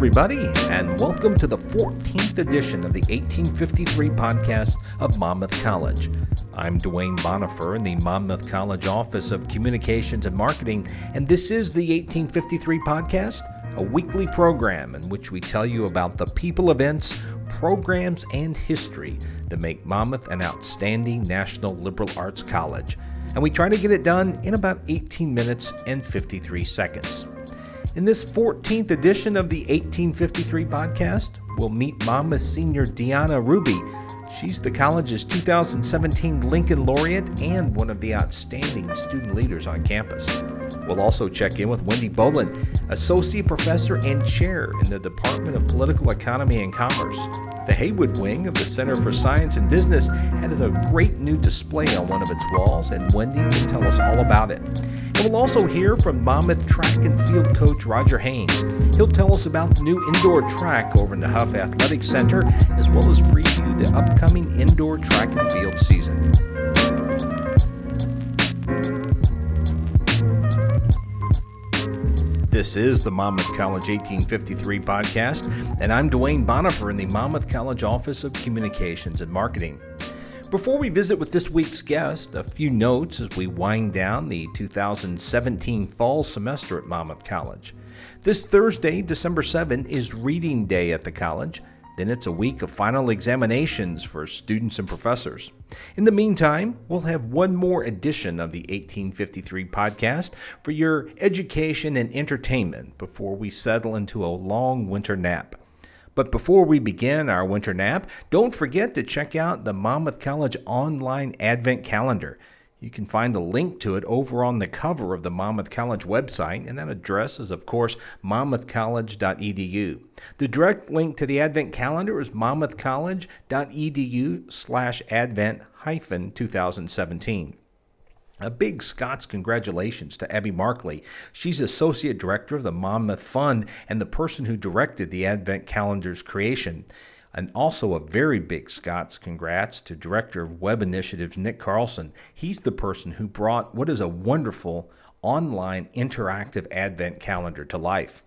everybody, and welcome to the 14th edition of the 1853 podcast of Monmouth College. I'm Duane Bonifer in the Monmouth College Office of Communications and Marketing, and this is the 1853 podcast, a weekly program in which we tell you about the people, events, programs, and history that make Monmouth an outstanding national liberal arts college. And we try to get it done in about 18 minutes and 53 seconds. In this 14th edition of the 1853 podcast, we'll meet Monmouth senior Diana Rubi. She's the college's 2017 Lincoln Laureate and one of the outstanding student leaders on campus. We'll also check in with Wendi Bolon, Associate Professor and Chair in the Department of Political Economy and Commerce. The Heywood wing of the Center for Science and Business has a great new display on one of its walls, and Wendi will tell us all about it. And we'll also hear from Monmouth track and field coach Roger Haynes. He'll tell us about the new indoor track over in the Huff Athletic Center, as well as preview the upcoming indoor track and field season. This is the Monmouth College 1853 podcast, and I'm Duane Bonifer in the Monmouth College Office of Communications and Marketing. Before we visit with this week's guest, a few notes as we wind down the 2017 fall semester at Monmouth College. This Thursday, December 7, is reading day at the college. Then it's a week of final examinations for students and professors. In the meantime, we'll have one more edition of the 1853 podcast for your education and entertainment before we settle into a long winter nap. But before we begin our winter nap, don't forget to check out the Monmouth College online Advent calendar. You can find the link to it over on the cover of the Monmouth College website, and that address is, of course, monmouthcollege.edu. The direct link to the Advent calendar is monmouthcollege.edu slash advent hyphen 2017. A big Scots congratulations to Abby Markley. She's Associate Director of the Monmouth Fund and the person who directed the Advent calendar's creation. And also a very big Scots congrats to Director of Web Initiatives Nick Carlson. He's the person who brought what is a wonderful online interactive Advent calendar to life.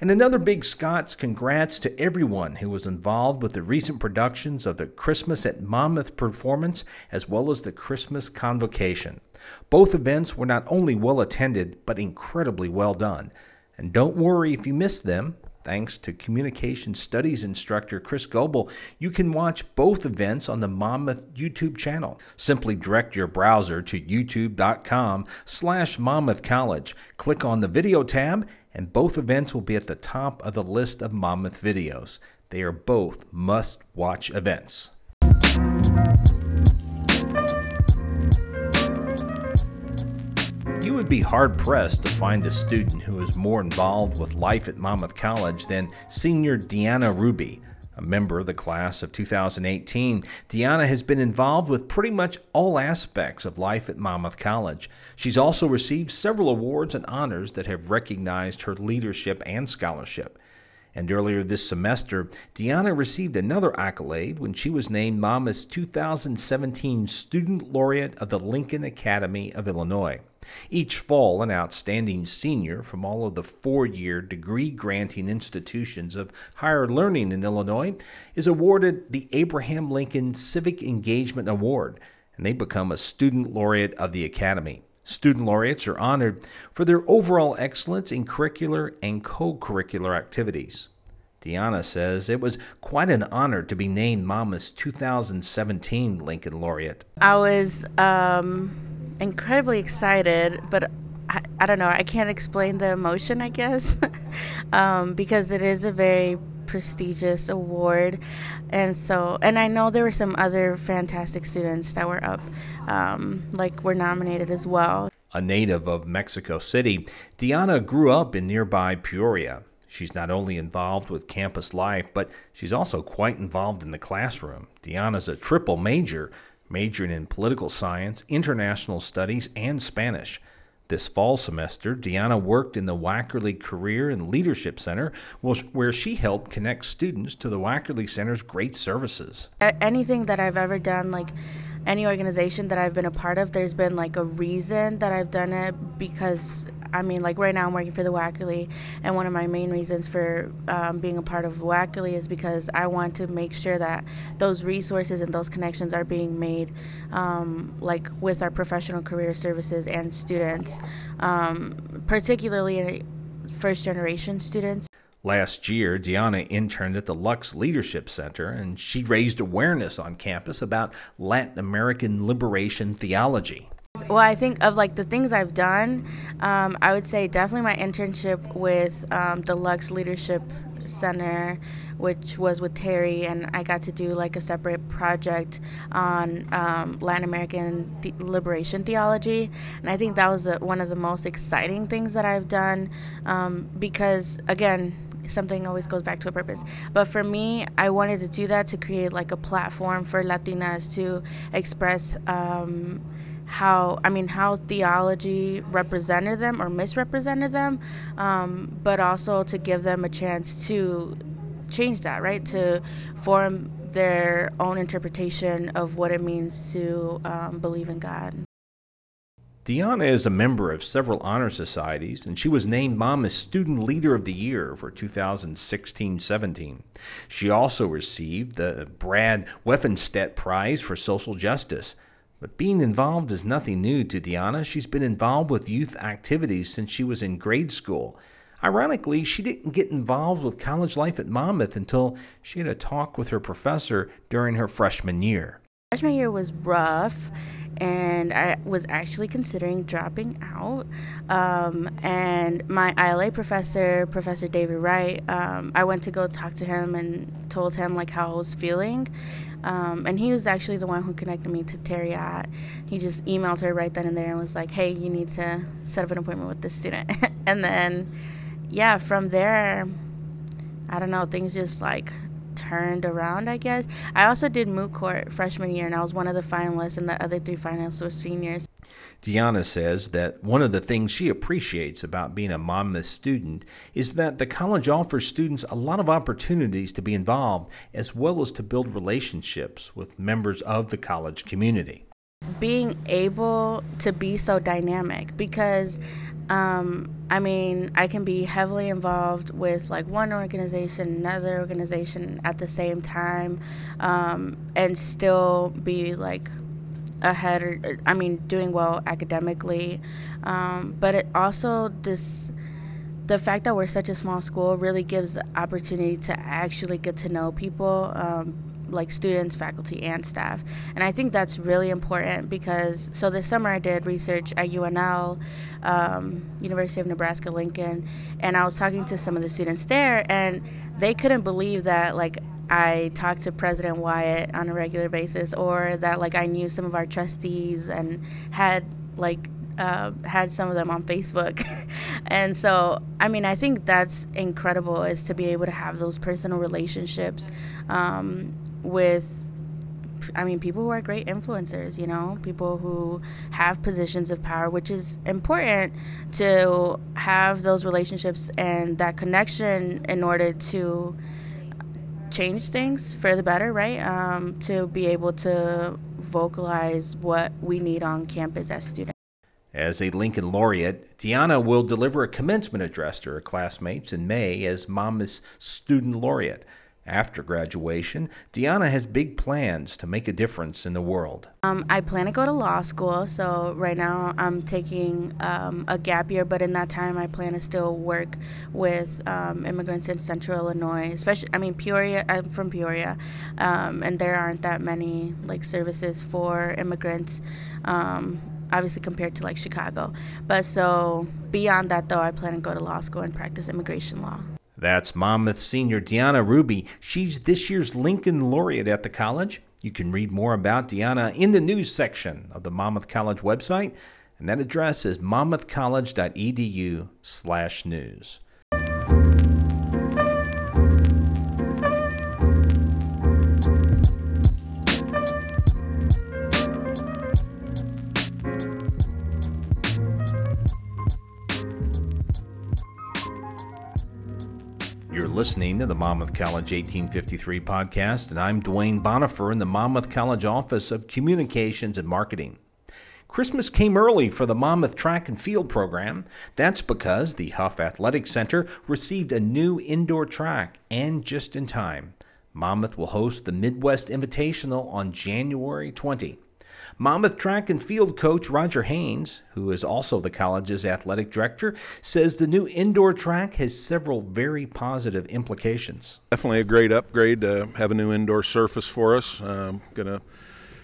And another big Scots congrats to everyone who was involved with the recent productions of the Christmas at Monmouth performance as well as the Christmas Convocation. Both events were not only well attended, but incredibly well done. And don't worry if you missed them. Thanks to communication studies instructor Chris Goebel, you can watch both events on the Monmouth YouTube channel. Simply direct your browser to youtube.com slash Monmouth College. Click on the video tab, and both events will be at the top of the list of Monmouth videos. They are both must-watch events. Be hard pressed to find a student who is more involved with life at Monmouth College than senior Diana Rubi. A member of the class of 2018, Diana has been involved with pretty much all aspects of life at Monmouth College. She's also received several awards and honors that have recognized her leadership and scholarship. And earlier this semester, Diana received another accolade when she was named Monmouth's 2017 Student Laureate of the Lincoln Academy of Illinois. Each fall, an outstanding senior from all of the four year degree granting institutions of higher learning in Illinois is awarded the Abraham Lincoln Civic Engagement Award, and they become a student laureate of the Academy. Student laureates are honored for their overall excellence in curricular and co curricular activities. Diana says it was quite an honor to be named Monmouth's 2017 Lincoln Laureate. I was um, incredibly excited, but I, I, don't know, I can't explain the emotion, I guess, um, because it is a very prestigious award. And so, and I know there were some other fantastic students that were up, um, like were nominated as well. A native of Mexico City, Diana grew up in nearby Peoria. She's not only involved with campus life, but she's also quite involved in the classroom. Diana's a triple major, majoring in political science, international studies, and Spanish. This fall semester, Diana worked in the Wackerle Career and Leadership Center, where she helped connect students to the Wackerle Center's great services. Anything that I've ever done, like any organization that I've been a part of, there's been like a reason that I've done it because I mean, like right now I'm working for the WACLE, and one of my main reasons for um, being a part of WACLE is because I want to make sure that those resources and those connections are being made, um, like with our professional career services and students, um, particularly first generation students. Last year, Diana interned at the Lux Leadership Center, and she raised awareness on campus about Latin American liberation theology. Well, I think of like the things I've done, um, I would say definitely my internship with um, the Lux Leadership Center, which was with Terry, and I got to do like a separate project on um, Latin American liberation theology. And I think that was a, one of the most exciting things that I've done um, because, again, something always goes back to a purpose. But for me, I wanted to do that to create like a platform for Latinas to express um, how I mean how theology represented them or misrepresented them, um, but also to give them a chance to change that, right? To form their own interpretation of what it means to um, believe in God. Diana is a member of several honor societies, and she was named Monmouth Student Leader of the Year for 2016 17. She also received the Brad Weffenstedt Prize for Social Justice. But being involved is nothing new to Diana. She's been involved with youth activities since she was in grade school. Ironically, she didn't get involved with college life at Monmouth until she had a talk with her professor during her freshman year. Freshman year was rough, and I was actually considering dropping out. Um, and my ILA professor, Professor David Wright, um, I went to go talk to him and told him like how I was feeling. Um, and he was actually the one who connected me to Terry Ott. He just emailed her right then and there and was like, "Hey, you need to set up an appointment with this student." and then, yeah, from there, I don't know, things just like turned around, I guess. I also did moot court freshman year, and I was one of the finalists, and the other three finalists were seniors. Diana says that one of the things she appreciates about being a Monmouth student is that the college offers students a lot of opportunities to be involved as well as to build relationships with members of the college community. Being able to be so dynamic because um, I mean, I can be heavily involved with like one organization, another organization at the same time, um, and still be like ahead or, I mean doing well academically. Um, but it also this the fact that we're such a small school really gives the opportunity to actually get to know people um, like students faculty and staff. And i think that's really important because so this summer i did research at unl um, university of nebraska lincoln and i was talking to some of the students there and they couldn't believe that like I talked to President Wyatt on a regular basis, or that like I knew some of our trustees and had like uh, had some of them on Facebook. and so, I mean, I think that's incredible is to be able to have those personal relationships um, with, I mean, people who are great influencers, you know, people who have positions of power, which is important to have those relationships and that connection in order to change things for the better, right? Um, to be able to vocalize what we need on campus as students. As a Lincoln laureate, Diana will deliver a commencement address to her classmates in May as Monmouth's student laureate. After graduation, Diana has big plans to make a difference in the world. Um, I plan to go to law school, so right now I'm taking um, a gap year, but in that time I plan to still work with um, immigrants in central Illinois, especially, I mean, Peoria, I'm from Peoria, um, and there aren't that many like services for immigrants um, obviously compared to like Chicago. But so beyond that, though, I plan to go to law school and practice immigration law. That's Monmouth senior Diana Rubi. She's this year's Lincoln Laureate at the college. You can read more about Diana in the news section of the Monmouth College website, and that address is monmouthcollege.edu/news. listening to the Monmouth College 1853 podcast, and I'm Duane Bonifer in the Monmouth College Office of Communications and Marketing. Christmas came early for the Monmouth Track and Field program. That's because the Huff Athletic Center received a new indoor track, and just in time. Monmouth will host the Midwest Invitational on January 20. Monmouth track and field coach Roger Haynes, who is also the college's athletic director, says the new indoor track has several very positive implications. Definitely a great upgrade to have a new indoor surface for us. Um, Going to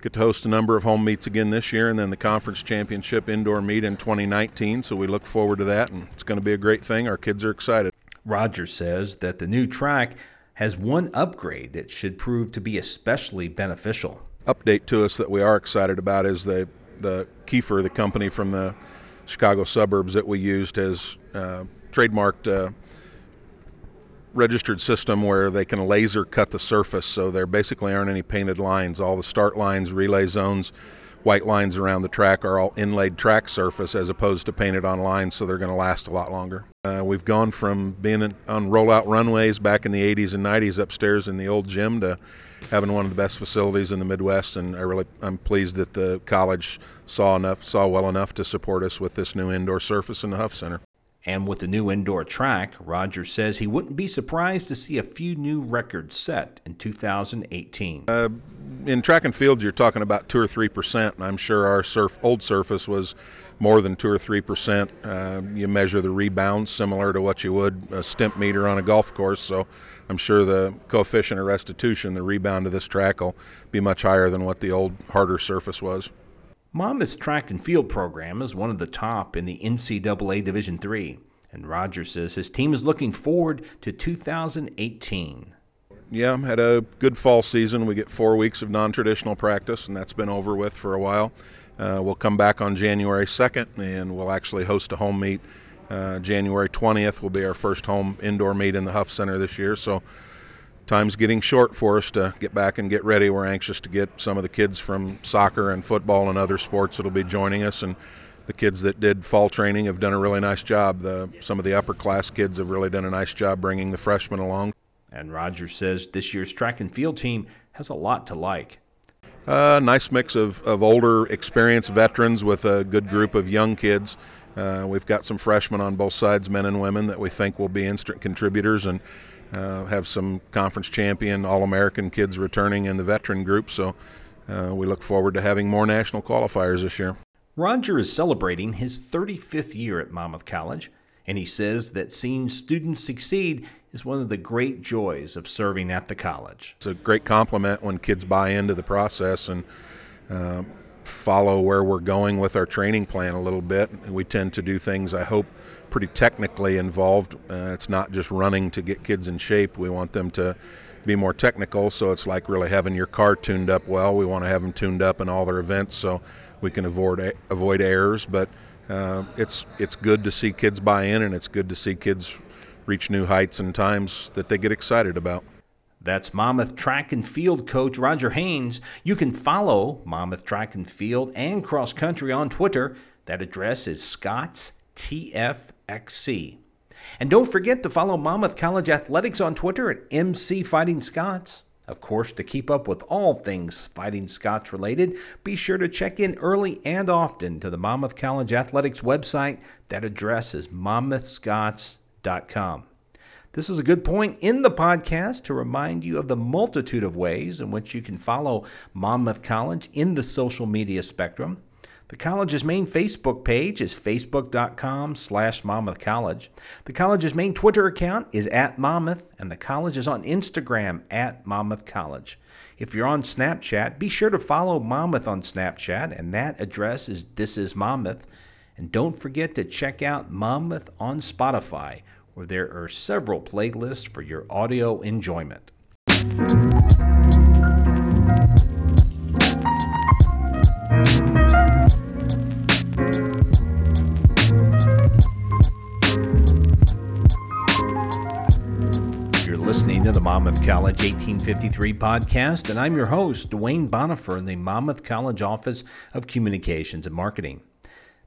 get to host a number of home meets again this year and then the conference championship indoor meet in 2019. So we look forward to that, and it's going to be a great thing. Our kids are excited. Roger says that the new track has one upgrade that should prove to be especially beneficial update to us that we are excited about is the the Kiefer, the company from the Chicago suburbs that we used, has uh, trademarked a registered system where they can laser cut the surface, so there basically aren't any painted lines. All the start lines, relay zones, white lines around the track are all inlaid track surface as opposed to painted on lines, so they're going to last a lot longer. Uh, we've gone from being on rollout runways back in the 80s and 90s upstairs in the old gym to having one of the best facilities in the Midwest, and I really I'm pleased that the college saw enough saw well enough to support us with this new indoor surface in the Huff Center. And with the new indoor track, Rogers says he wouldn't be surprised to see a few new records set in 2018. Uh, in track and field, you're talking about two or three percent, and I'm sure our surf old surface was more than two or three percent. Uh, you measure the rebounds similar to what you would a stimp meter on a golf course, so I'm sure the coefficient of restitution, the rebound of this track, will be much higher than what the old harder surface was. Monmouth's track and field program is one of the top in the NCAA Division III, and Rogers says his team is looking forward to 2018 yeah, had a good fall season. We get four weeks of non-traditional practice, and that's been over with for a while. Uh, we'll come back on January 2nd, and we'll actually host a home meet. Uh, January 20th will be our first home indoor meet in the Huff Center this year. So time's getting short for us to get back and get ready. We're anxious to get some of the kids from soccer and football and other sports that'll be joining us, and the kids that did fall training have done a really nice job. The, some of the upper class kids have really done a nice job bringing the freshmen along. And Rogers says this year's track and field team has a lot to like. A uh, nice mix of, of older, experienced veterans with a good group of young kids. Uh, we've got some freshmen on both sides, men and women, that we think will be instant contributors and uh, have some conference champion, All American kids returning in the veteran group. So uh, we look forward to having more national qualifiers this year. Roger is celebrating his 35th year at Monmouth College, and he says that seeing students succeed is one of the great joys of serving at the college. It's a great compliment when kids buy into the process and uh, follow where we're going with our training plan a little bit. We tend to do things, I hope, pretty technically involved. Uh, it's not just running to get kids in shape. We want them to be more technical, so it's like really having your car tuned up well. We want to have them tuned up in all their events so we can avoid avoid errors. But uh, it's it's good to see kids buy in, and it's good to see kids reach new heights and times that they get excited about. That's Monmouth Track and Field coach Roger Haynes. You can follow Monmouth Track and Field and Cross Country on Twitter. That address is Scots TFXC. And don't forget to follow Monmouth College Athletics on Twitter at MC Fighting Scots. Of course, to keep up with all things Fighting Scots related, be sure to check in early and often to the Monmouth College Athletics website. That address is monmouthscots.com. This is a good point in the podcast to remind you of the multitude of ways in which you can follow Monmouth College in the social media spectrum. The college's main Facebook page is facebook.com slash Monmouth College. The college's main Twitter account is at Monmouth, and the college is on Instagram at Monmouth College. If you're on Snapchat, be sure to follow Monmouth on Snapchat, and that address is This Is Monmouth. And don't forget to check out Monmouth on Spotify, where there are several playlists for your audio enjoyment. You're listening to the Monmouth College 1853 podcast, and I'm your host, Duane Bonifer in the Monmouth College Office of Communications and Marketing.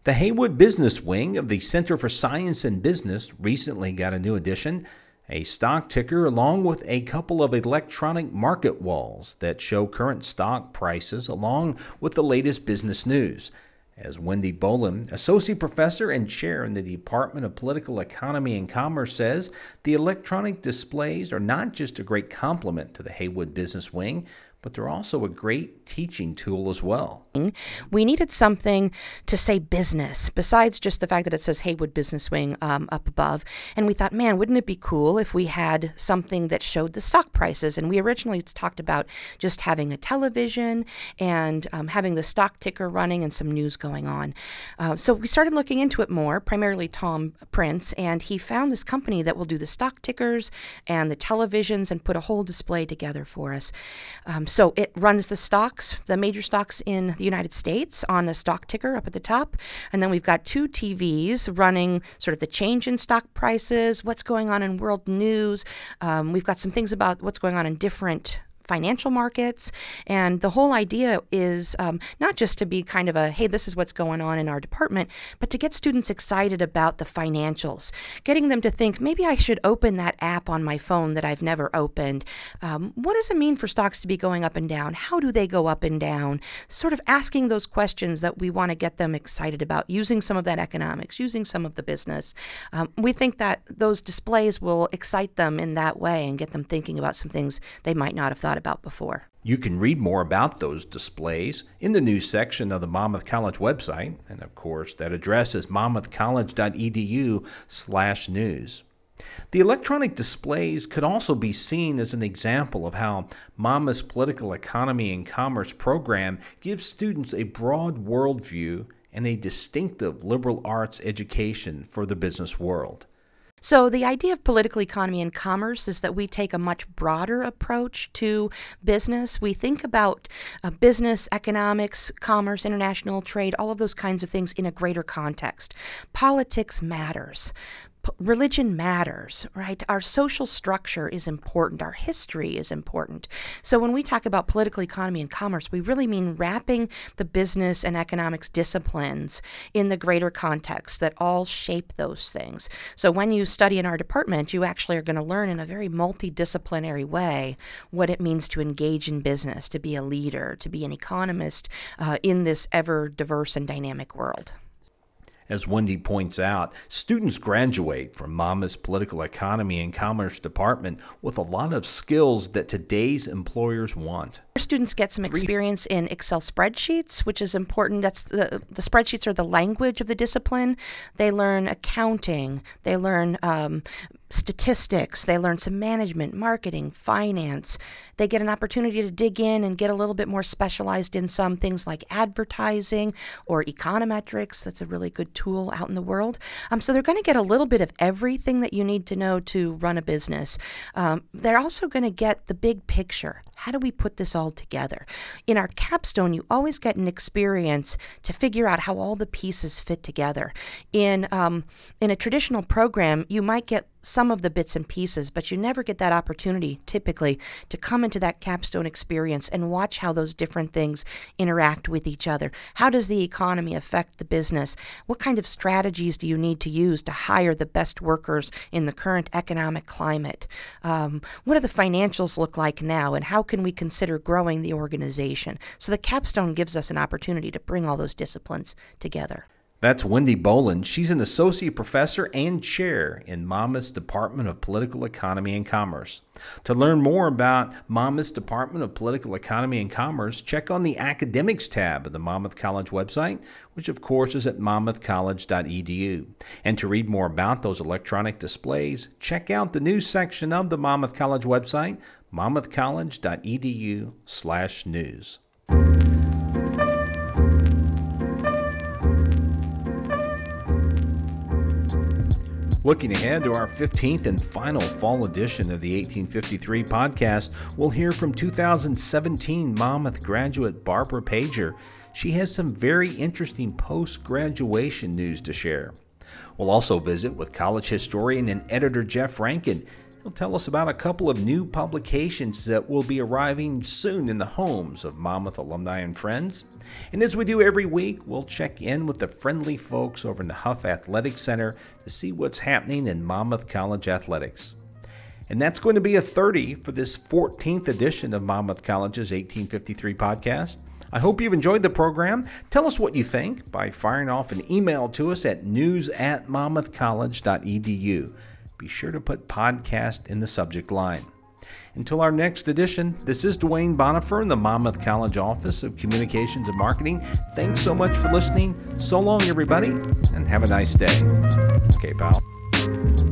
The Heywood Business Wing of the Center for Science and Business recently got a new addition, a stock ticker, along with a couple of electronic market walls that show current stock prices along with the latest business news. As Wendi Bolon, Associate Professor and Chair in the Department of Political Economy and Commerce, says, the electronic displays are not just a great complement to the Heywood Business Wing, but they're also a great teaching tool as well. We needed something to say business besides just the fact that it says Heywood Business Wing um, up above. And we thought, man, wouldn't it be cool if we had something that showed the stock prices? And we originally talked about just having a television and um, having the stock ticker running and some news going on. Uh, so we started looking into it more, primarily Tom Prince, and he found this company that will do the stock tickers and the televisions and put a whole display together for us. Um, so it runs the stocks, the major stocks in the United States on the stock ticker up at the top. And then we've got two TVs running sort of the change in stock prices, what's going on in world news. Um, we've got some things about what's going on in different financial markets. And the whole idea is um, not just to be kind of a, hey, this is what's going on in our department, but to get students excited about the financials, getting them to think maybe I should open that app on my phone that I've never opened. Um, what does it mean for stocks to be going up and down? How do they go up and down? Sort of asking those questions that we want to get them excited about, using some of that economics, using some of the business. Um, we think that those displays will excite them in that way and get them thinking about some things they might not have thought about before. You can read more about those displays in the news section of the Monmouth College website, and of course, that address is monmouthcollege.edu/news. The electronic displays could also be seen as an example of how Monmouth's political economy and commerce program gives students a broad worldview and a distinctive liberal arts education for the business world. So, the idea of political economy and commerce is that we take a much broader approach to business. We think about uh, business, economics, commerce, international trade, all of those kinds of things in a greater context. Politics matters religion matters, right? Our social structure is important. Our history is important. So when we talk about political economy and commerce, we really mean wrapping the business and economics disciplines in the greater context that all shape those things. So when you study in our department, you actually are going to learn in a very multidisciplinary way what it means to engage in business, to be a leader, to be an economist uh, in this ever diverse and dynamic world. As Wendi points out, students graduate from Monmouth's Political Economy and Commerce Department with a lot of skills that today's employers want. Students get some experience in Excel spreadsheets, which is important. That's the, the spreadsheets are the language of the discipline. They learn accounting. They learn um, statistics, they learn some management, marketing, finance. They get an opportunity to dig in and get a little bit more specialized in some things like advertising or econometrics. That's a really good tool out in the world. Um, so they're going to get a little bit of everything that you need to know to run a business. Um, they're also going to get the big picture. How do we put this all together? In our capstone, you always get an experience to figure out how all the pieces fit together. In um, in a traditional program, you might get some of the bits and pieces, but you never get that opportunity typically to come into that capstone experience and watch how those different things interact with each other. How does the economy affect the business? What kind of strategies do you need to use to hire the best workers in the current economic climate? Um, what do the financials look like now, and how can we consider growing the organization? So the capstone gives us an opportunity to bring all those disciplines together. That's Wendi Bolon. She's an associate professor and chair in Monmouth's Department of Political Economy and Commerce. To learn more about Monmouth's Department of Political Economy and Commerce, check on the Academics tab of the Monmouth College website, which of course is at monmouthcollege.edu. And to read more about those electronic displays, check out the news section of the Monmouth College website, monmouthcollege.edu/news. Looking ahead to our 15th and final fall edition of the 1853 podcast, we'll hear from 2017 Monmouth graduate Barbara Pager. She has some very interesting post graduation news to share. We'll also visit with college historian and editor Jeff Rankin He'll tell us about a couple of new publications that will be arriving soon in the homes of Monmouth alumni and friends. And as we do every week, we'll check in with the friendly folks over in the Huff Athletic Center to see what's happening in Monmouth College athletics. And that's going to be a 30 for this 14th edition of Monmouth College's 1853 podcast. I hope you've enjoyed the program. Tell us what you think by firing off an email to us at news at monmouthcollege.edu. Be sure to put podcast in the subject line. Until our next edition, this is Duane Bonifer in the Monmouth College Office of Communications and Marketing. Thanks so much for listening. So long, everybody, and have a nice day. Okay, pal.